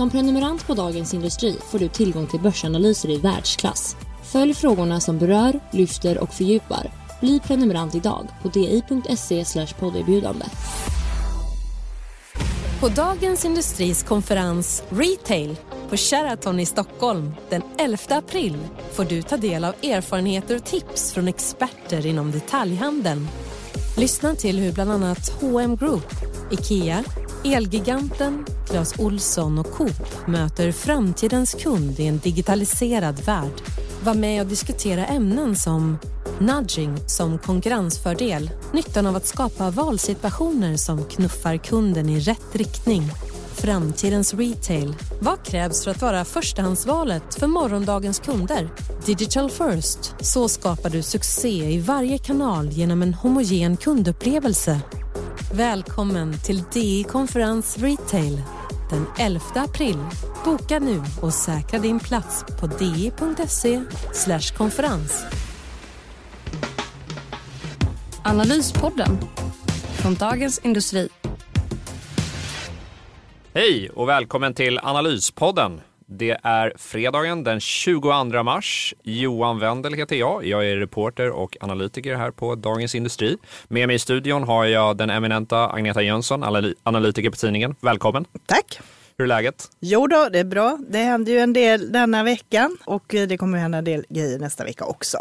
Som prenumerant på Dagens Industri får du tillgång till börsanalyser i världsklass. Följ frågorna som berör, lyfter och fördjupar. Bli prenumerant idag på di.se podderbjudande. På Dagens Industris konferens Retail på Sheraton i Stockholm den 11 april får du ta del av erfarenheter och tips från experter inom detaljhandeln. Lyssna till hur bland annat H&M Group, IKEA, Elgiganten, Clas Olsson och Coop möter framtidens kund i en digitaliserad värld. Var med och diskutera ämnen som nudging som konkurrensfördel, nyttan av att skapa valsituationer som knuffar kunden i rätt riktning, framtidens retail. Vad krävs för att vara förstahandsvalet för morgondagens kunder? Digital first. Så skapar du succé i varje kanal genom en homogen kundupplevelse. Välkommen till DI Konferens Retail den 11 april. Boka nu och säkra din plats på di.se konferens. Analyspodden från Dagens Industri. Hej och välkommen till Analyspodden. Det är fredagen den 22 mars. Johan Wendel heter jag. Jag är reporter och analytiker här på Dagens Industri. Med mig i studion har jag den eminenta Agneta Jönsson, analytiker på tidningen. Välkommen! Tack! Hur är läget? Jo då, det är bra. Det händer ju en del denna veckan och det kommer hända en del grejer nästa vecka också.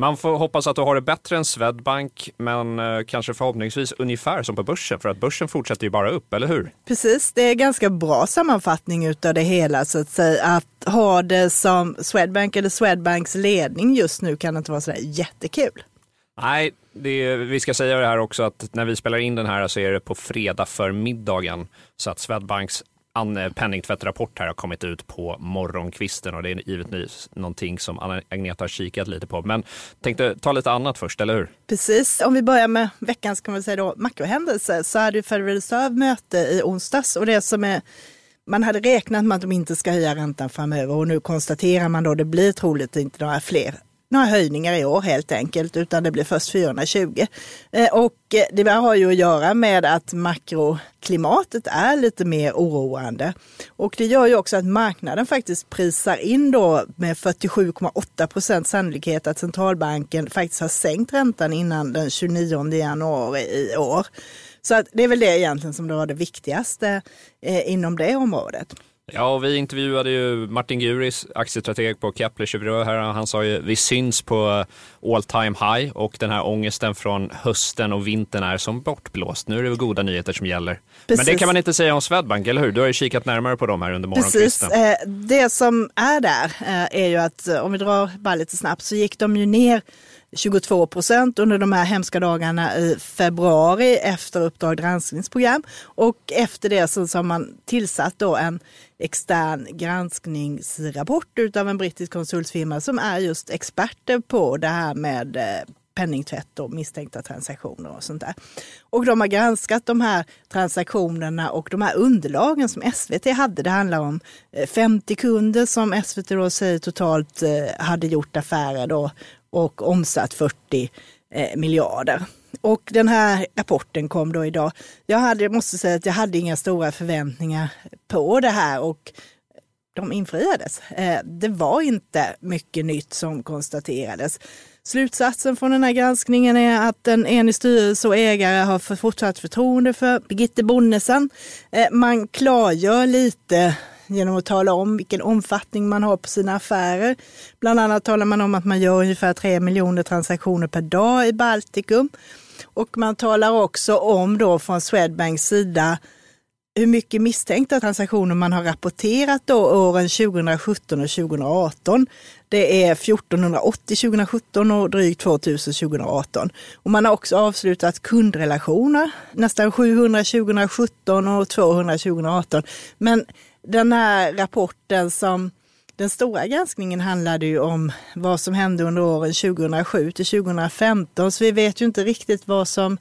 Man får hoppas att du har det bättre än Swedbank, men eh, kanske förhoppningsvis ungefär som på börsen, för att börsen fortsätter ju bara upp, eller hur? Precis, det är ganska bra sammanfattning utav det hela så att säga. Att ha det som Swedbank eller Swedbanks ledning just nu kan inte vara sådär jättekul. Nej, det, vi ska säga det här också att när vi spelar in den här så är det på fredag förmiddagen. Så att Swedbanks en eh, penningtvättrapport här har kommit ut på morgonkvisten och det är givetvis någonting som Agneta har kikat lite på. Men tänkte ta lite annat först, eller hur? Precis. Om vi börjar med veckans kan man säga då, makrohändelse så hade det Federal Reserve möte i onsdags och det som är man hade räknat med att de inte ska höja räntan framöver och nu konstaterar man då att det blir troligt inte några fler några höjningar i år helt enkelt, utan det blir först 420. Eh, och eh, det har ju att göra med att makroklimatet är lite mer oroande. Och det gör ju också att marknaden faktiskt prisar in då med 47,8 procent sannolikhet att centralbanken faktiskt har sänkt räntan innan den 29 januari i år. Så att det är väl det egentligen som var det viktigaste eh, inom det området. Ja, och vi intervjuade ju Martin Guris, aktiestrateg på Kepler Chevreux här. Han sa ju vi syns på all time high och den här ångesten från hösten och vintern är som bortblåst. Nu är det goda nyheter som gäller. Precis. Men det kan man inte säga om Swedbank, eller hur? Du har ju kikat närmare på dem här under morgonkvisten. Precis. Eh, det som är där eh, är ju att eh, om vi drar bara lite snabbt så gick de ju ner 22 procent under de här hemska dagarna i februari efter Uppdrag granskningsprogram. Och efter det så har man tillsatt då en extern granskningsrapport utav en brittisk konsultfirma som är just experter på det här med eh, penningtvätt och misstänkta transaktioner och sånt där. Och de har granskat de här transaktionerna och de här underlagen som SVT hade. Det handlar om eh, 50 kunder som SVT då säger totalt eh, hade gjort affärer då och omsatt 40 eh, miljarder. Och den här rapporten kom då idag. Jag hade, måste säga att jag hade inga stora förväntningar på det här och de infriades. Eh, det var inte mycket nytt som konstaterades. Slutsatsen från den här granskningen är att en enig styrelse och ägare har fortsatt förtroende för Birgitte Bonnesen. Eh, man klargör lite genom att tala om vilken omfattning man har på sina affärer. Bland annat talar man om att man gör ungefär 3 miljoner transaktioner per dag i Baltikum. Och man talar också om då från Swedbanks sida hur mycket misstänkta transaktioner man har rapporterat då åren 2017 och 2018. Det är 1480 2017 och drygt 2000 2018. Och man har också avslutat kundrelationer, nästan 700 2017 och 200 2018. Men den här rapporten som Den stora granskningen handlade ju om vad som hände under åren 2007 till 2015, så vi vet ju inte riktigt vad som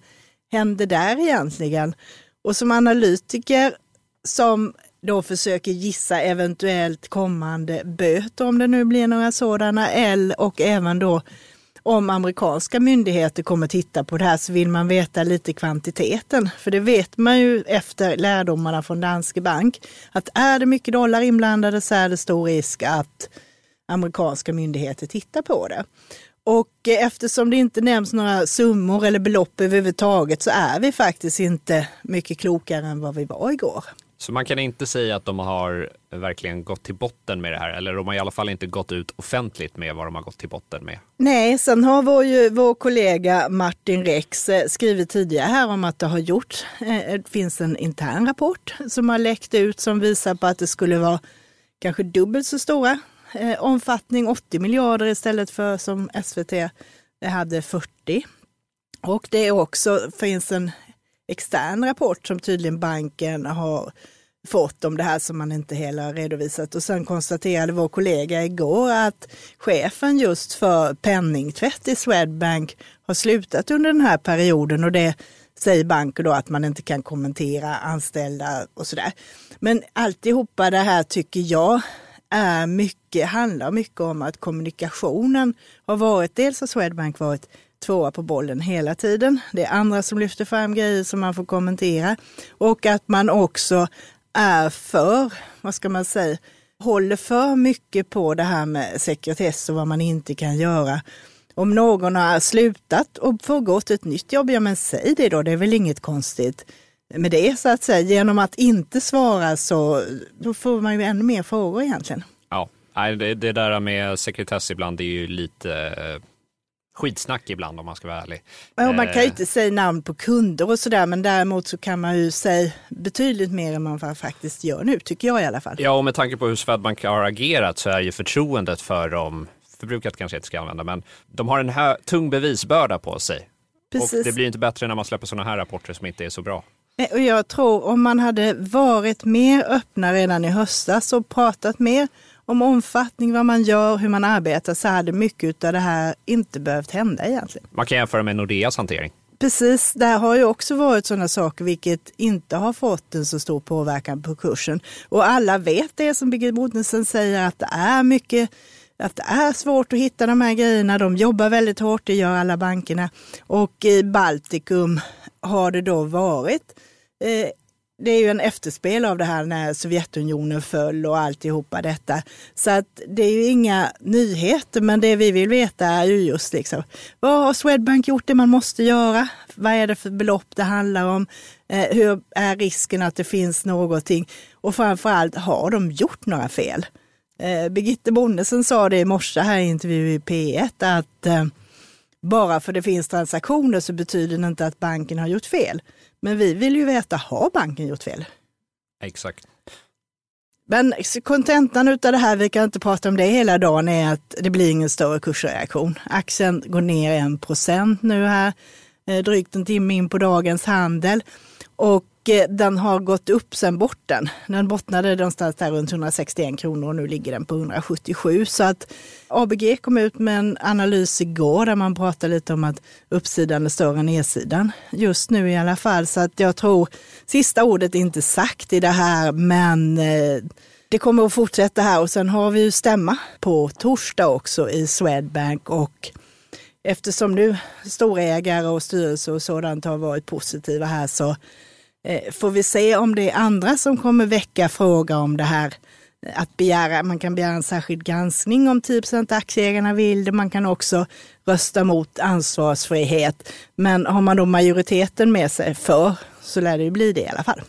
hände där egentligen. Och som analytiker som då försöker gissa eventuellt kommande böter, om det nu blir några sådana, eller och även då om amerikanska myndigheter kommer titta på det här så vill man veta lite kvantiteten. För det vet man ju efter lärdomarna från Danske Bank att är det mycket dollar inblandade så är det stor risk att amerikanska myndigheter tittar på det. Och eftersom det inte nämns några summor eller belopp överhuvudtaget så är vi faktiskt inte mycket klokare än vad vi var igår. Så man kan inte säga att de har verkligen gått till botten med det här, eller de har i alla fall inte gått ut offentligt med vad de har gått till botten med. Nej, sen har vår, ju, vår kollega Martin Rex eh, skrivit tidigare här om att det har gjort, eh, det finns en intern rapport som har läckt ut som visar på att det skulle vara kanske dubbelt så stora eh, omfattning, 80 miljarder istället för som SVT hade 40. Och det är också, finns en extern rapport som tydligen banken har fått om det här som man inte heller har redovisat. Och sen konstaterade vår kollega igår att chefen just för penningtvätt i Swedbank har slutat under den här perioden och det säger banken då att man inte kan kommentera anställda och sådär. Men alltihopa det här tycker jag är mycket, handlar mycket om att kommunikationen har varit, dels har Swedbank varit tvåa på bollen hela tiden. Det är andra som lyfter fram grejer som man får kommentera. Och att man också är för, vad ska man säga, håller för mycket på det här med sekretess och vad man inte kan göra. Om någon har slutat och får gått ett nytt jobb, ja men säg det då, det är väl inget konstigt med det så att säga. Genom att inte svara så då får man ju ännu mer frågor egentligen. Ja, det, det där med sekretess ibland är ju lite eh, skitsnack ibland om man ska vara ärlig. Ja, man kan ju eh. inte säga namn på kunder och sådär men däremot så kan man ju säga betydligt mer än man faktiskt gör nu, tycker jag i alla fall. Ja, och med tanke på hur Swedbank har agerat så är ju förtroendet för dem, förbrukat kanske jag inte ska använda, men de har en hö- tung bevisbörda på sig. Precis. Och det blir inte bättre när man släpper sådana här rapporter som inte är så bra. Och jag tror om man hade varit mer öppna redan i höstas och pratat mer om omfattning, vad man gör, hur man arbetar så hade mycket av det här inte behövt hända egentligen. Man kan jämföra med Nordeas hantering. Precis, där har ju också varit sådana saker vilket inte har fått en så stor påverkan på kursen. Och alla vet det som Birgit Mortensen säger att det är mycket att det är svårt att hitta de här grejerna. De jobbar väldigt hårt, det gör alla bankerna. Och i Baltikum har det då varit eh, det är ju en efterspel av det här när Sovjetunionen föll och alltihopa detta. Så att det är ju inga nyheter, men det vi vill veta är ju just liksom, vad har Swedbank gjort det man måste göra? Vad är det för belopp det handlar om? Eh, hur är risken att det finns någonting? Och framförallt, har de gjort några fel? Eh, Birgitte Bonnesen sa det i morse här i intervju i P1 att eh, bara för det finns transaktioner så betyder det inte att banken har gjort fel. Men vi vill ju veta, har banken gjort fel? Exakt. Men kontentan av det här, vi kan inte prata om det hela dagen, är att det blir ingen större kursreaktion. Aktien går ner en procent nu här, eh, drygt en timme in på dagens handel. Och Eh, den har gått upp sen botten. Den bottnade någonstans där runt 161 kronor och nu ligger den på 177. Så att ABG kom ut med en analys igår där man pratar lite om att uppsidan är större än nedsidan. Just nu i alla fall. Så att jag tror sista ordet är inte sagt i det här men eh, det kommer att fortsätta här och sen har vi ju stämma på torsdag också i Swedbank och eftersom nu storägare och styrelse och sådant har varit positiva här så får vi se om det är andra som kommer väcka fråga om det här att begära, man kan begära en särskild granskning om 10 aktieägarna vill det. Man kan också rösta mot ansvarsfrihet. Men har man då majoriteten med sig för så lär det ju bli det i alla fall.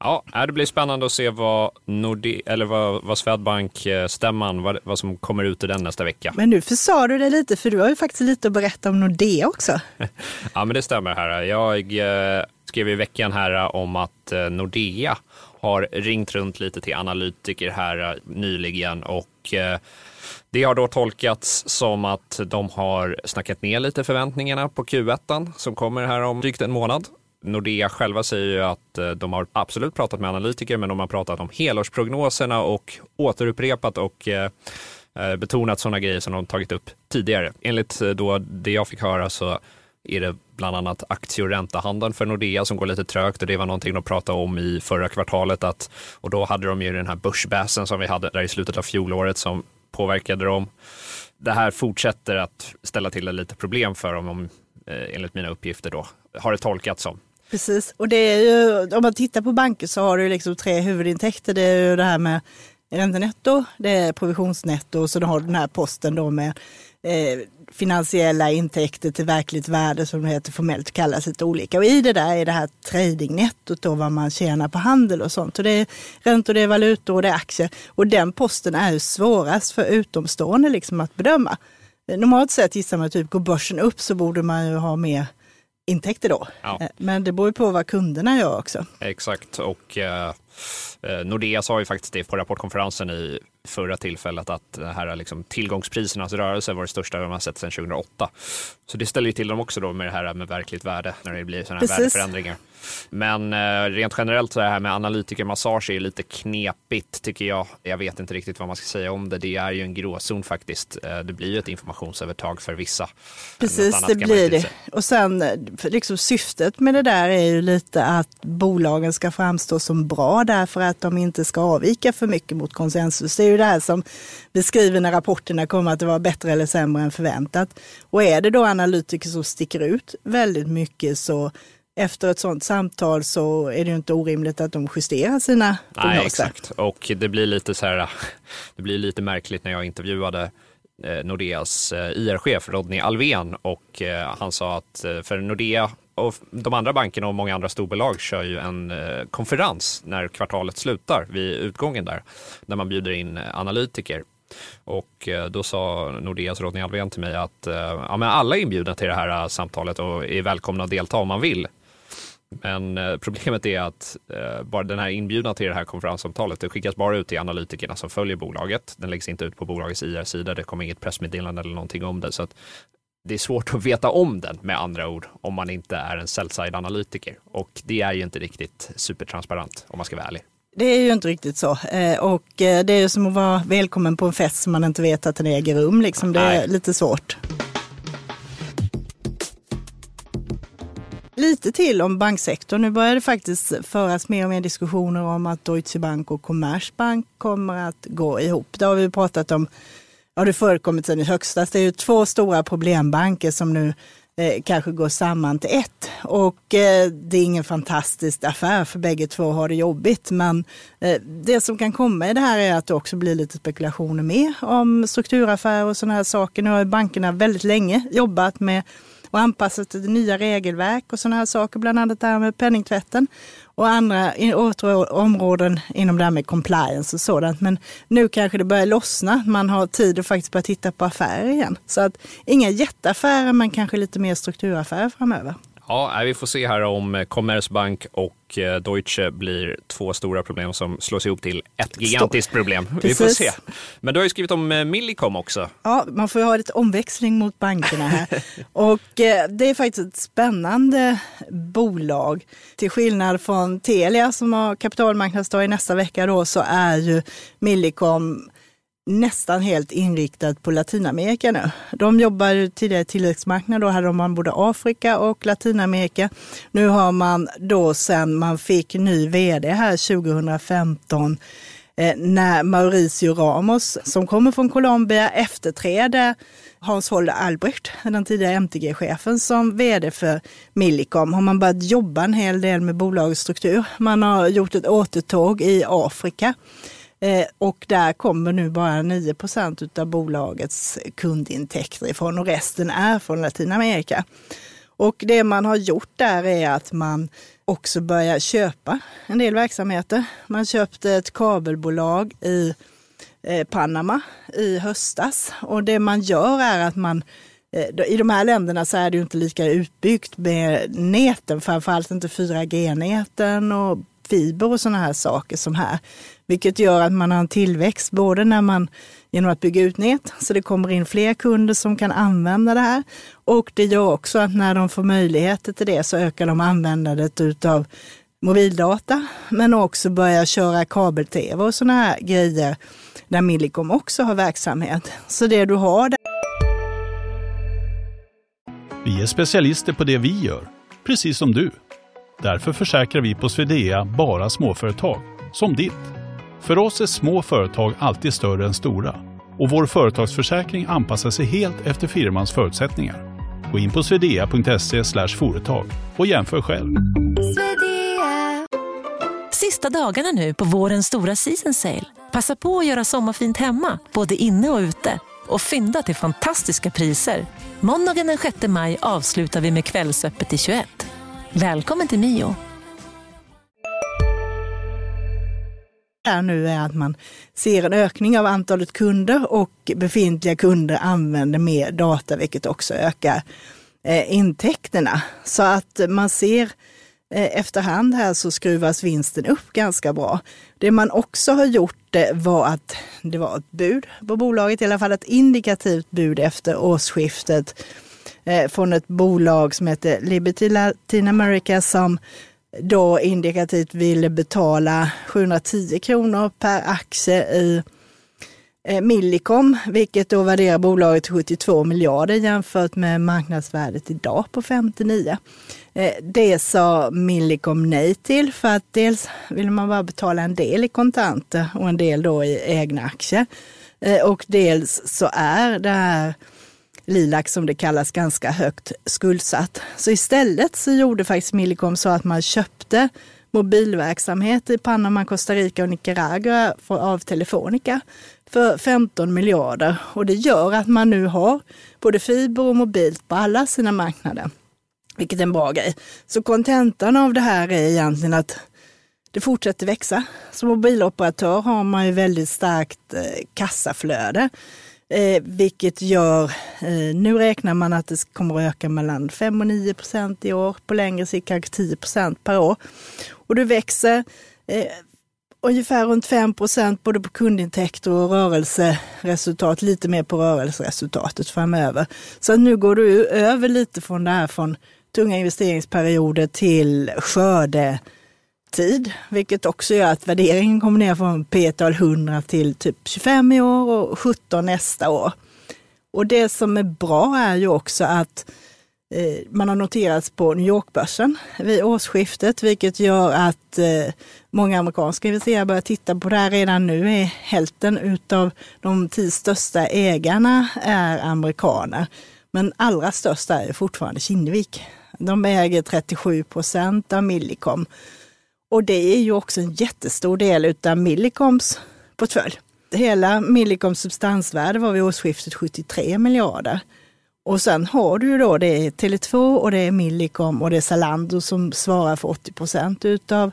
Ja, det blir spännande att se vad, Norde, eller vad, vad Swedbank-stämman, vad, vad som kommer ut ur den nästa vecka. Men nu försade du det lite, för du har ju faktiskt lite att berätta om Nordea också. ja, men det stämmer här. Jag eh, skrev i veckan här eh, om att eh, Nordea har ringt runt lite till analytiker här eh, nyligen och det har då tolkats som att de har snackat ner lite förväntningarna på Q1 som kommer här om drygt en månad. Nordea själva säger ju att de har absolut pratat med analytiker, men de har pratat om helårsprognoserna och återupprepat och betonat sådana grejer som de tagit upp tidigare. Enligt då det jag fick höra så är det bland annat aktie och räntehandeln för Nordea som går lite trögt och det var någonting de pratade om i förra kvartalet att, och då hade de ju den här börsbäsen som vi hade där i slutet av fjolåret som påverkade dem. Det här fortsätter att ställa till lite problem för dem om, eh, enligt mina uppgifter då, har det tolkats som. Precis, och det är ju, om man tittar på banker så har du liksom tre huvudintäkter. Det är ju det här med räntenetto, det är provisionsnetto och så har du den här posten då med eh, finansiella intäkter till verkligt värde som det heter formellt kallas lite olika. Och i det där är det här tradingnettot då vad man tjänar på handel och sånt. Och det är räntor, det är valutor och det är aktier. Och den posten är ju svårast för utomstående liksom att bedöma. Normalt sett gissar man typ går börsen upp så borde man ju ha mer intäkter då. Ja. Eh, men det beror ju på vad kunderna gör också. Exakt och eh, eh, Nordea sa ju faktiskt det på rapportkonferensen i förra tillfället att det här liksom, tillgångsprisernas rörelse var det största de har sett sedan 2008. Så det ställer ju till dem också då med det här med verkligt värde när det blir sådana här Precis. värdeförändringar. Men eh, rent generellt så det här med analytikermassage är lite knepigt tycker jag. Jag vet inte riktigt vad man ska säga om det. Det är ju en gråzon faktiskt. Eh, det blir ju ett informationsövertag för vissa. Precis, det blir det. Och sen liksom syftet med det där är ju lite att bolagen ska framstå som bra därför att de inte ska avvika för mycket mot konsensus. Det är ju det här som beskriver när rapporterna kommer att det var bättre eller sämre än förväntat. Och är det då analytiker som sticker ut väldigt mycket så efter ett sådant samtal så är det ju inte orimligt att de justerar sina prognoser. Nej, exakt. Och det blir lite så här, det blir lite märkligt när jag intervjuade eh, Nordeas eh, IR-chef Rodney Alven och eh, han sa att för Nordea och de andra bankerna och många andra storbolag kör ju en eh, konferens när kvartalet slutar vid utgången där, där man bjuder in eh, analytiker och eh, då sa Nordeas Rodney Alvén till mig att ja, men alla är inbjudna till det här samtalet och är välkomna att delta om man vill. Men problemet är att bara den här inbjudan till det här konferenssamtalet, det skickas bara ut till analytikerna som följer bolaget. Den läggs inte ut på bolagets IR-sida. Det kommer inget pressmeddelande eller någonting om det. Så att det är svårt att veta om den med andra ord om man inte är en sell analytiker Och det är ju inte riktigt supertransparent om man ska vara ärlig. Det är ju inte riktigt så. Eh, och det är ju som att vara välkommen på en fest som man inte vet att den äger rum. Liksom. Det är lite svårt. Lite till om banksektorn. Nu börjar det faktiskt föras mer och mer diskussioner om att Deutsche Bank och Commerzbank kommer att gå ihop. Det har vi pratat om, har det förekommit sedan i högstas. Det är ju två stora problembanker som nu eh, kanske går samman till ett. Och eh, det är ingen fantastisk affär för bägge två har det jobbigt. Men eh, det som kan komma i det här är att det också blir lite spekulationer med om strukturaffärer och sådana här saker. Nu har bankerna väldigt länge jobbat med och anpassat till nya regelverk och sådana här saker, bland annat det här med penningtvätten och andra områden inom det här med compliance och sådant. Men nu kanske det börjar lossna. Man har tid att faktiskt börja titta på affärer igen. Så att inga jätteaffärer, men kanske lite mer strukturaffärer framöver. Ja, vi får se här om Commerzbank och eh, Deutsche blir två stora problem som slås ihop till ett gigantiskt problem. Vi får se. Men du har ju skrivit om eh, Millicom också. Ja, man får ju ha lite omväxling mot bankerna här. och eh, det är faktiskt ett spännande bolag. Till skillnad från Telia som har kapitalmarknadsdag i nästa vecka då så är ju Millicom nästan helt inriktat på Latinamerika nu. De jobbar tidigare i tillväxtmarknad, då hade man både Afrika och Latinamerika. Nu har man då sen man fick ny vd här 2015 eh, när Mauricio Ramos, som kommer från Colombia, efterträder Hans Holder Albrecht, den tidigare MTG-chefen, som vd för Millicom har man börjat jobba en hel del med bolagets struktur. Man har gjort ett återtåg i Afrika Eh, och där kommer nu bara 9% av bolagets kundintäkter ifrån och resten är från Latinamerika. Och det man har gjort där är att man också börjar köpa en del verksamheter. Man köpte ett kabelbolag i eh, Panama i höstas och det man gör är att man eh, i de här länderna så är det ju inte lika utbyggt med näten, framförallt inte 4G-näten och fiber och sådana här saker som här. Vilket gör att man har en tillväxt både när man genom att bygga ut nät så det kommer in fler kunder som kan använda det här. Och det gör också att när de får möjligheter till det så ökar de användandet utav mobildata, men också börja köra kabel-tv och sådana här grejer där Millicom också har verksamhet. Så det du har där... Vi är specialister på det vi gör, precis som du. Därför försäkrar vi på Swedea bara småföretag, som ditt. För oss är små företag alltid större än stora och vår företagsförsäkring anpassar sig helt efter firmans förutsättningar. Gå in på swedea.se företag och jämför själv. Sista dagarna nu på vårens stora season sale. Passa på att göra sommarfint hemma, både inne och ute och fynda till fantastiska priser. Måndagen den 6 maj avslutar vi med Kvällsöppet i 21. Välkommen till Mio. Här nu är att man ser en ökning av antalet kunder och befintliga kunder använder mer data, vilket också ökar eh, intäkterna. Så att man ser eh, efterhand här så skruvas vinsten upp ganska bra. Det man också har gjort eh, var att det var ett bud på bolaget, i alla fall ett indikativt bud efter årsskiftet eh, från ett bolag som heter Liberty Latin America som då indikativt ville betala 710 kronor per aktie i eh, Millicom, vilket då värderar bolaget till 72 miljarder jämfört med marknadsvärdet idag på 59. Eh, det sa Millicom nej till för att dels ville man bara betala en del i kontanter och en del då i egna aktier. Eh, och dels så är det här Lilac som det kallas ganska högt skuldsatt. Så istället så gjorde faktiskt Millicom så att man köpte mobilverksamhet i Panama, Costa Rica och Nicaragua av Telefonica för 15 miljarder. Och det gör att man nu har både fiber och mobilt på alla sina marknader. Vilket är en bra grej. Så kontentan av det här är egentligen att det fortsätter växa. Som mobiloperatör har man ju väldigt starkt eh, kassaflöde. Eh, vilket gör, eh, nu räknar man att det kommer att öka mellan 5 och 9 procent i år, på längre sikt kanske 10 procent per år. Och det växer eh, ungefär runt 5 procent både på kundintäkter och rörelseresultat, lite mer på rörelseresultatet framöver. Så nu går du över lite från det här från tunga investeringsperioder till skörde tid, vilket också gör att värderingen kommer ner från P-tal 100 till typ 25 i år och 17 nästa år. Och det som är bra är ju också att eh, man har noterats på New York-börsen vid årsskiftet, vilket gör att eh, många amerikanska investerare börjar titta på det här redan nu. Är hälften utav de tio största ägarna är amerikaner. Men allra störst är fortfarande Kinnevik. De äger 37 procent av Millicom. Och det är ju också en jättestor del av Millicoms portfölj. Hela Millicoms substansvärde var vid årsskiftet 73 miljarder. Och sen har du ju då, det är Tele2 och det är Millicom och det är Zalando som svarar för 80 procent utav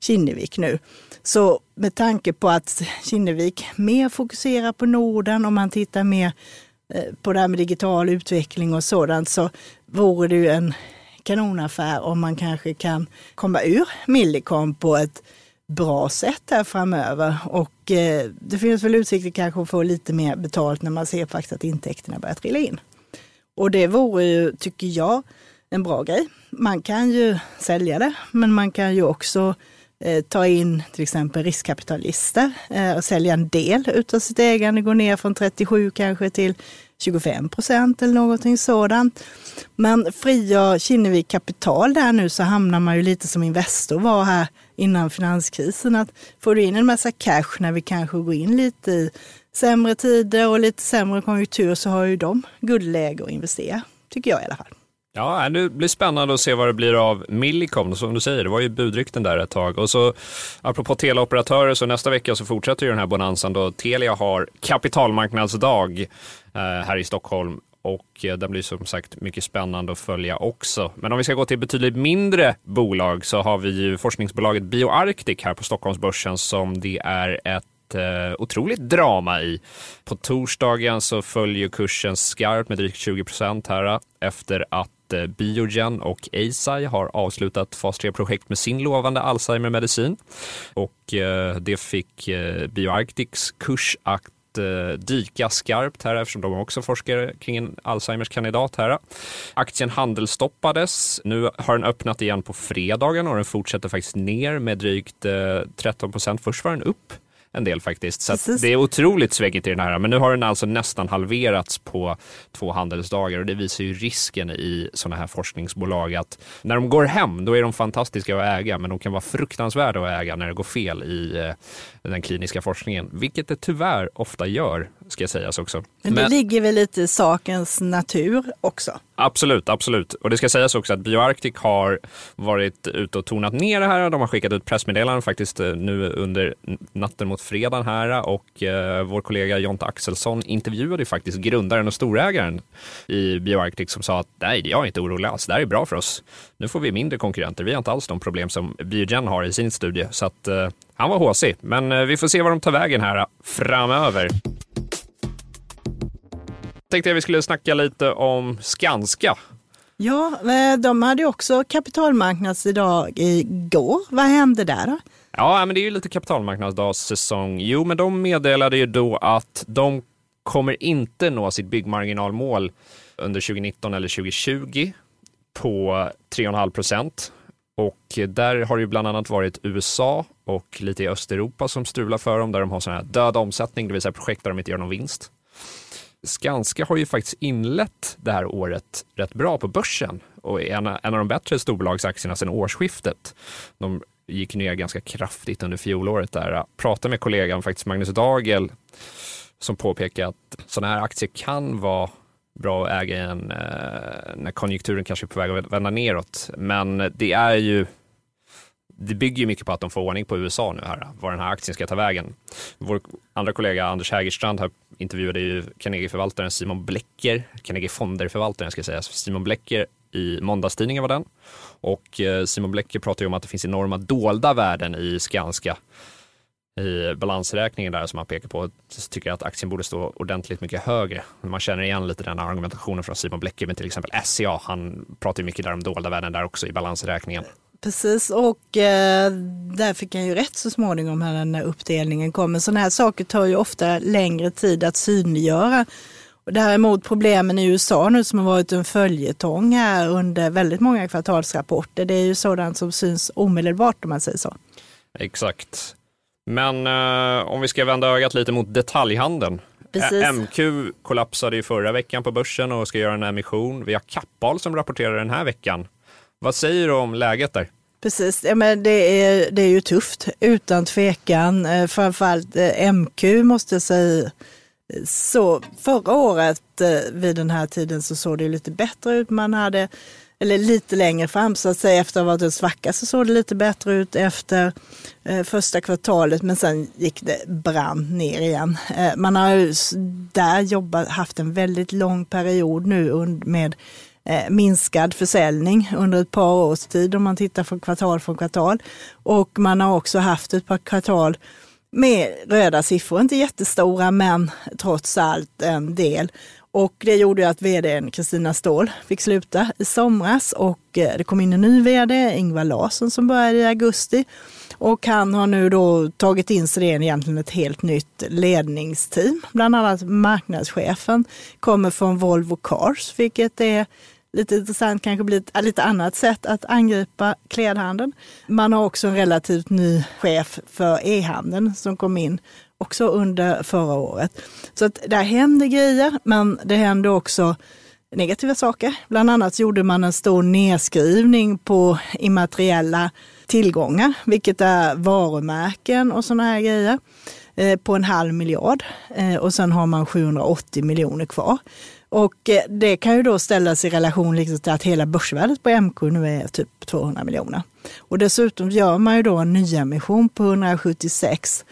Kinnevik nu. Så med tanke på att Kinnevik mer fokuserar på Norden, om man tittar mer eh, på det här med digital utveckling och sådant, så vore det ju en kanonaffär om man kanske kan komma ur Millicom på ett bra sätt här framöver. Och eh, det finns väl utsikter kanske att få lite mer betalt när man ser faktiskt att intäkterna börjar trilla in. Och det vore ju, tycker jag, en bra grej. Man kan ju sälja det, men man kan ju också eh, ta in till exempel riskkapitalister eh, och sälja en del utav sitt ägande, gå ner från 37 kanske till 25 procent eller någonting sådant. Men frigör Kinnevik kapital där nu så hamnar man ju lite som Investor var här innan finanskrisen. Att får du in en massa cash när vi kanske går in lite i sämre tider och lite sämre konjunktur så har ju de guldläge att investera, tycker jag i alla fall. Ja, det blir spännande att se vad det blir av Millicom. Som du säger, det var ju budrykten där ett tag. Och så apropå teleoperatörer, så nästa vecka så fortsätter ju den här bonansen då Telia har kapitalmarknadsdag eh, här i Stockholm. Och eh, den blir som sagt mycket spännande att följa också. Men om vi ska gå till betydligt mindre bolag så har vi ju forskningsbolaget BioArctic här på Stockholmsbörsen som det är ett eh, otroligt drama i. På torsdagen så följer kursen skarpt med drygt 20 procent här eh, efter att att eh, Biogen och Eisai har avslutat fas 3-projekt med sin lovande Alzheimer-medicin. Och eh, det fick eh, Bioarctics kurs att dyka skarpt här eftersom de också forskar kring en Alzheimers kandidat här. Aktien handelsstoppades. Nu har den öppnat igen på fredagen och den fortsätter faktiskt ner med drygt 13 procent. Först var den upp en del faktiskt. Så det är otroligt svängigt i den här. Men nu har den alltså nästan halverats på två handelsdagar och det visar ju risken i sådana här forskningsbolag att när de går hem, då är de fantastiska att äga, men de kan vara fruktansvärda att äga när det går fel i eh, den kliniska forskningen, vilket det tyvärr ofta gör, ska sägas också. Men det men, ligger väl lite i sakens natur också? Absolut, absolut. Och det ska sägas också att BioArctic har varit ute och tonat ner det här. De har skickat ut pressmeddelanden faktiskt eh, nu under natten mot fredagen här och eh, vår kollega Jonte Axelsson intervjuade faktiskt grundaren och storägaren i BioArctic som sa att nej, jag är inte orolig alls. Det här är bra för oss. Nu får vi mindre konkurrenter. Vi har inte alls de problem som Biogen har i sin studie. Så att eh, han var håsig, men eh, vi får se var de tar vägen här framöver tänkte jag vi skulle snacka lite om Skanska. Ja, eh, de hade också kapitalmarknadsidag igår. Vad hände där? Ja, men det är ju lite kapitalmarknadsdagssäsong. Jo, men de meddelade ju då att de kommer inte nå sitt byggmarginalmål under 2019 eller 2020 på 3,5 procent. Och där har det ju bland annat varit USA och lite i Östeuropa som strular för dem, där de har sån här död omsättning, det vill säga projekt där de inte gör någon vinst. Skanska har ju faktiskt inlett det här året rätt bra på börsen och är en, en av de bättre storbolagsaktierna sedan årsskiftet. De gick ner ganska kraftigt under fjolåret där. Jag pratade med kollegan faktiskt Magnus Dagel som påpekar att sådana här aktier kan vara bra att äga en, eh, när konjunkturen kanske är på väg att vända neråt. Men det är ju det bygger ju mycket på att de får ordning på USA nu här, var den här aktien ska ta vägen. Vår andra kollega Anders Hägerstrand här intervjuade ju Carnegie-förvaltaren Simon Blecker, Carnegie Fonder-förvaltaren ska sägas, Simon Blecker i måndagstidningen var den. Och eh, Simon Blecker pratar ju om att det finns enorma dolda värden i Skanska i balansräkningen där som man pekar på, så tycker jag att aktien borde stå ordentligt mycket högre. Man känner igen lite den argumentationen från Simon Blecker med till exempel SCA. Han pratar ju mycket där om dolda värden där också i balansräkningen. Precis, och eh, där fick han ju rätt så småningom när den här uppdelningen kommer. Sådana här saker tar ju ofta längre tid att synliggöra. Och däremot problemen i USA nu som har varit en följetong här under väldigt många kvartalsrapporter, det är ju sådant som syns omedelbart om man säger så. Exakt. Men eh, om vi ska vända ögat lite mot detaljhandeln. Precis. MQ kollapsade ju förra veckan på börsen och ska göra en emission. Vi har Kappahl som rapporterar den här veckan. Vad säger du om läget där? Precis, ja, men det, är, det är ju tufft utan tvekan. Eh, framförallt eh, MQ måste jag säga. Så förra året eh, vid den här tiden så såg det lite bättre ut. Man hade, eller lite längre fram så att säga, efter att ha varit en svacka så såg det lite bättre ut efter första kvartalet men sen gick det brant ner igen. man har där jobbat, haft en väldigt lång period nu med Eh, minskad försäljning under ett par års tid om man tittar från kvartal från kvartal. Och man har också haft ett par kvartal med röda siffror, inte jättestora men trots allt en del. Och det gjorde att vdn Kristina Ståhl fick sluta i somras och eh, det kom in en ny vd, Ingvar Larsson, som började i augusti. Och han har nu då tagit in sig i egentligen ett helt nytt ledningsteam. Bland annat marknadschefen kommer från Volvo Cars, vilket är lite intressant, kanske blir ett äh, lite annat sätt att angripa klädhandeln. Man har också en relativt ny chef för e-handeln som kom in också under förra året. Så att där händer grejer, men det händer också negativa saker. Bland annat gjorde man en stor nedskrivning på immateriella tillgångar, vilket är varumärken och sådana här grejer, eh, på en halv miljard. Eh, och sen har man 780 miljoner kvar. Och eh, det kan ju då ställas i relation liksom till att hela börsvärdet på MK nu är typ 200 miljoner. Och dessutom gör man ju då en nyemission på 176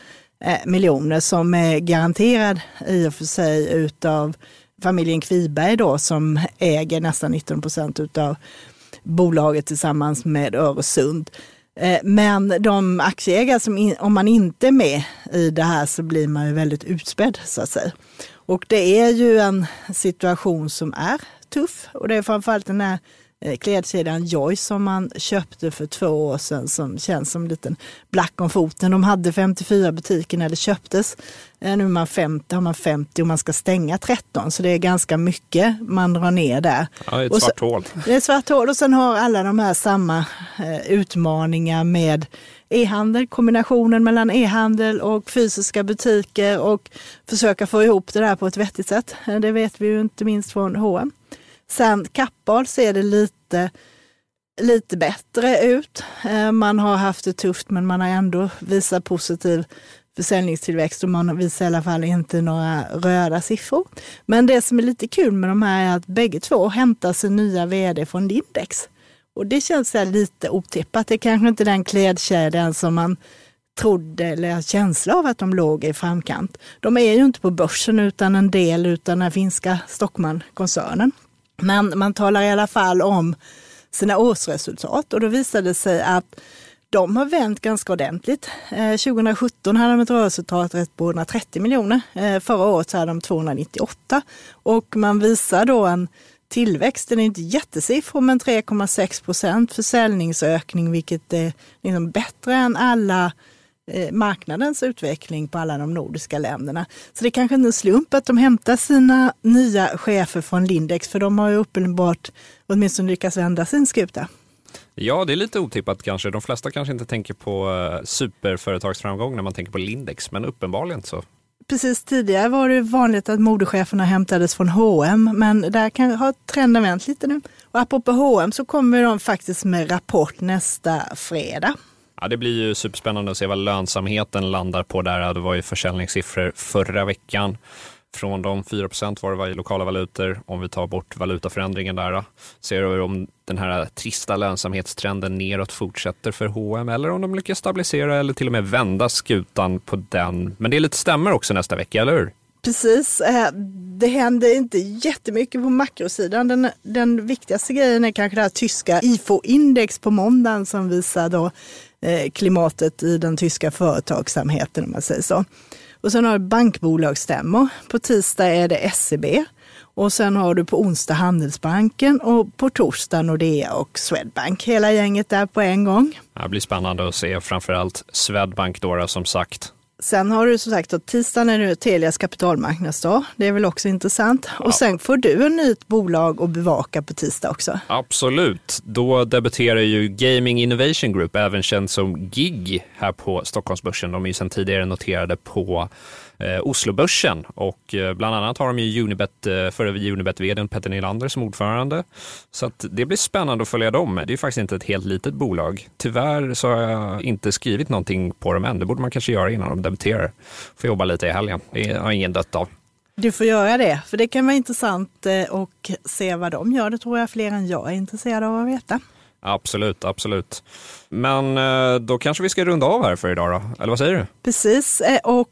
eh, miljoner som är garanterad i och för sig utav familjen Kviberg då som äger nästan 19 procent utav bolaget tillsammans med Öresund. Eh, men de aktieägare som, om man inte är med i det här så blir man ju väldigt utspädd så att säga. Och det är ju en situation som är tuff och det är framförallt den här eh, klädkedjan Joyce som man köpte för två år sedan som känns som en liten black om foten. De hade 54 butiker när det köptes. Eh, nu är man 50, har man 50 och man ska stänga 13 så det är ganska mycket man drar ner där. Ja, det är ett Och så- svart hål. Det är ett svart hål och sen har alla de här samma eh, utmaningar med e-handel, kombinationen mellan e-handel och fysiska butiker och försöka få ihop det där på ett vettigt sätt. Det vet vi ju inte minst från H&M. Sen Kappahl ser det lite, lite bättre ut. Eh, man har haft det tufft men man har ändå visat positiv försäljningstillväxt och man visar i alla fall inte några röda siffror. Men det som är lite kul med de här är att bägge två hämtar sin nya vd från Lindex. Och det känns så här lite otippat. Det är kanske inte den klädkedjan som man trodde eller har känsla av att de låg i framkant. De är ju inte på börsen utan en del utan den finska Stockmann-koncernen. Men man talar i alla fall om sina årsresultat och då visade det sig att de har vänt ganska ordentligt. Eh, 2017 hade de ett rörelseresultat på 130 miljoner. Eh, förra året så hade de 298 och man visar då en tillväxten är inte jättesiffror men 3,6 procent försäljningsökning vilket är liksom bättre än alla eh, marknadens utveckling på alla de nordiska länderna. Så det är kanske inte en slump att de hämtar sina nya chefer från Lindex för de har ju uppenbart åtminstone lyckats vända sin skuta. Ja, det är lite otippat kanske. De flesta kanske inte tänker på eh, superföretagsframgång när man tänker på Lindex, men uppenbarligen så. Precis tidigare var det vanligt att modecheferna hämtades från H&M men där kan ha trenden vänt lite nu. Och apropå H&M så kommer de faktiskt med rapport nästa fredag. Ja, det blir ju superspännande att se vad lönsamheten landar på där. Det var ju försäljningssiffror förra veckan. Från de 4 var det var i lokala valutor. Om vi tar bort valutaförändringen där, ser vi om den här trista lönsamhetstrenden neråt fortsätter för H&M eller om de lyckas stabilisera eller till och med vända skutan på den. Men det är lite stämmer också nästa vecka, eller hur? Precis, eh, det händer inte jättemycket på makrosidan. Den, den viktigaste grejen är kanske det här tyska IFO-index på måndagen som visar då eh, klimatet i den tyska företagsamheten om man säger så. Och sen har du bankbolagsstämmor. På tisdag är det SEB och sen har du på onsdag Handelsbanken och på torsdag Nordea och Swedbank. Hela gänget där på en gång. Det blir spännande att se framförallt Swedbank då, som sagt. Sen har du som sagt att tisdagen är det Telias kapitalmarknadsdag. Det är väl också intressant. Och sen får du ett nytt bolag att bevaka på tisdag också. Absolut. Då debuterar ju Gaming Innovation Group, även känd som GIG, här på Stockholmsbörsen. De är ju sedan tidigare noterade på eh, Oslobörsen och eh, bland annat har de ju Unibet, eh, förre Unibet-vdn Petter Nylander som ordförande. Så att det blir spännande att följa dem. Det är faktiskt inte ett helt litet bolag. Tyvärr så har jag inte skrivit någonting på dem än. Det borde man kanske göra innan de debuterar. Får jobba lite i helgen. Det har ingen dött av. Du får göra det, för det kan vara intressant eh, och se vad de gör. Det tror jag fler än jag är intresserade av att veta. Absolut, absolut. Men eh, då kanske vi ska runda av här för idag då? Eller vad säger du? Precis, eh, och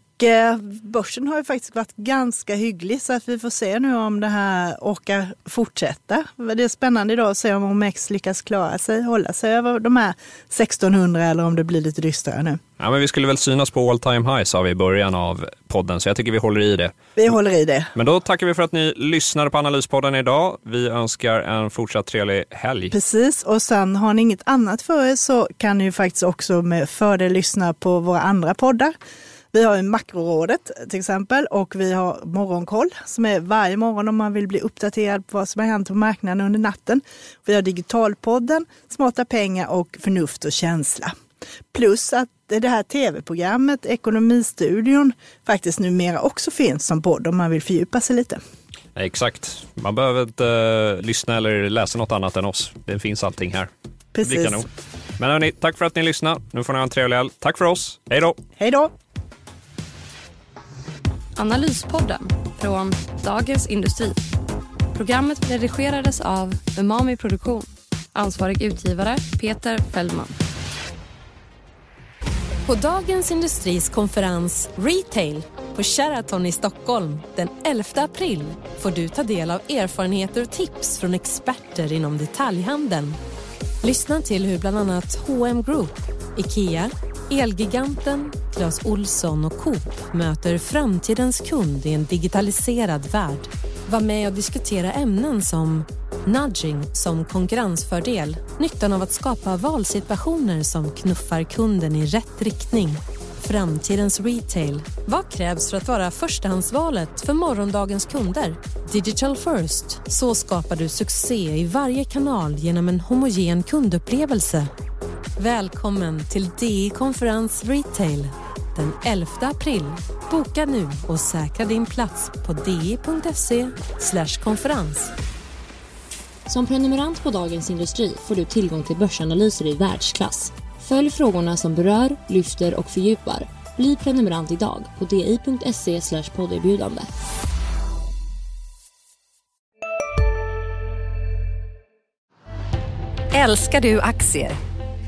börsen har ju faktiskt varit ganska hygglig så att vi får se nu om det här orkar fortsätta. Det är spännande idag att se om OMX lyckas klara sig, hålla sig över de här 1600 eller om det blir lite dystrare nu. Ja, men vi skulle väl synas på all time high sa vi i början av podden, så jag tycker vi håller i det. Vi håller i det. Men då tackar vi för att ni lyssnade på Analyspodden idag. Vi önskar en fortsatt trevlig helg. Precis, och sen har ni inget annat för er så kan ni ju faktiskt också med fördel lyssna på våra andra poddar. Vi har ju Makrorådet till exempel och vi har Morgonkoll som är varje morgon om man vill bli uppdaterad på vad som har hänt på marknaden under natten. Vi har Digitalpodden, Smarta pengar och Förnuft och känsla. Plus att det här tv-programmet Ekonomistudion faktiskt numera också finns som podd om man vill fördjupa sig lite. Exakt. Man behöver inte eh, lyssna eller läsa något annat än oss. Det finns allting här. Precis. Men hörni, tack för att ni lyssnade. Nu får ni ha en trevlig helg. Tack för oss. Hej då! Hej då! Analyspodden från Dagens Industri. Programmet redigerades av Umami Produktion. Ansvarig utgivare Peter Fellman. På Dagens Industris konferens Retail på Sheraton i Stockholm den 11 april får du ta del av erfarenheter och tips från experter inom detaljhandeln. Lyssna till hur bland annat H&M Group, IKEA, Elgiganten, Clas Olsson och Coop möter framtidens kund i en digitaliserad värld. Var med och diskutera ämnen som nudging som konkurrensfördel, nyttan av att skapa valsituationer som knuffar kunden i rätt riktning. Framtidens retail. Vad krävs för att vara förstahandsvalet för morgondagens kunder? Digital first. Så skapar du succé i varje kanal genom en homogen kundupplevelse. Välkommen till DI Konferens Retail den 11 april. Boka nu och säkra din plats på di.se konferens. Som prenumerant på Dagens Industri får du tillgång till börsanalyser i världsklass. Följ frågorna som berör, lyfter och fördjupar. Bli prenumerant idag på di.se podderbjudande. Älskar du aktier?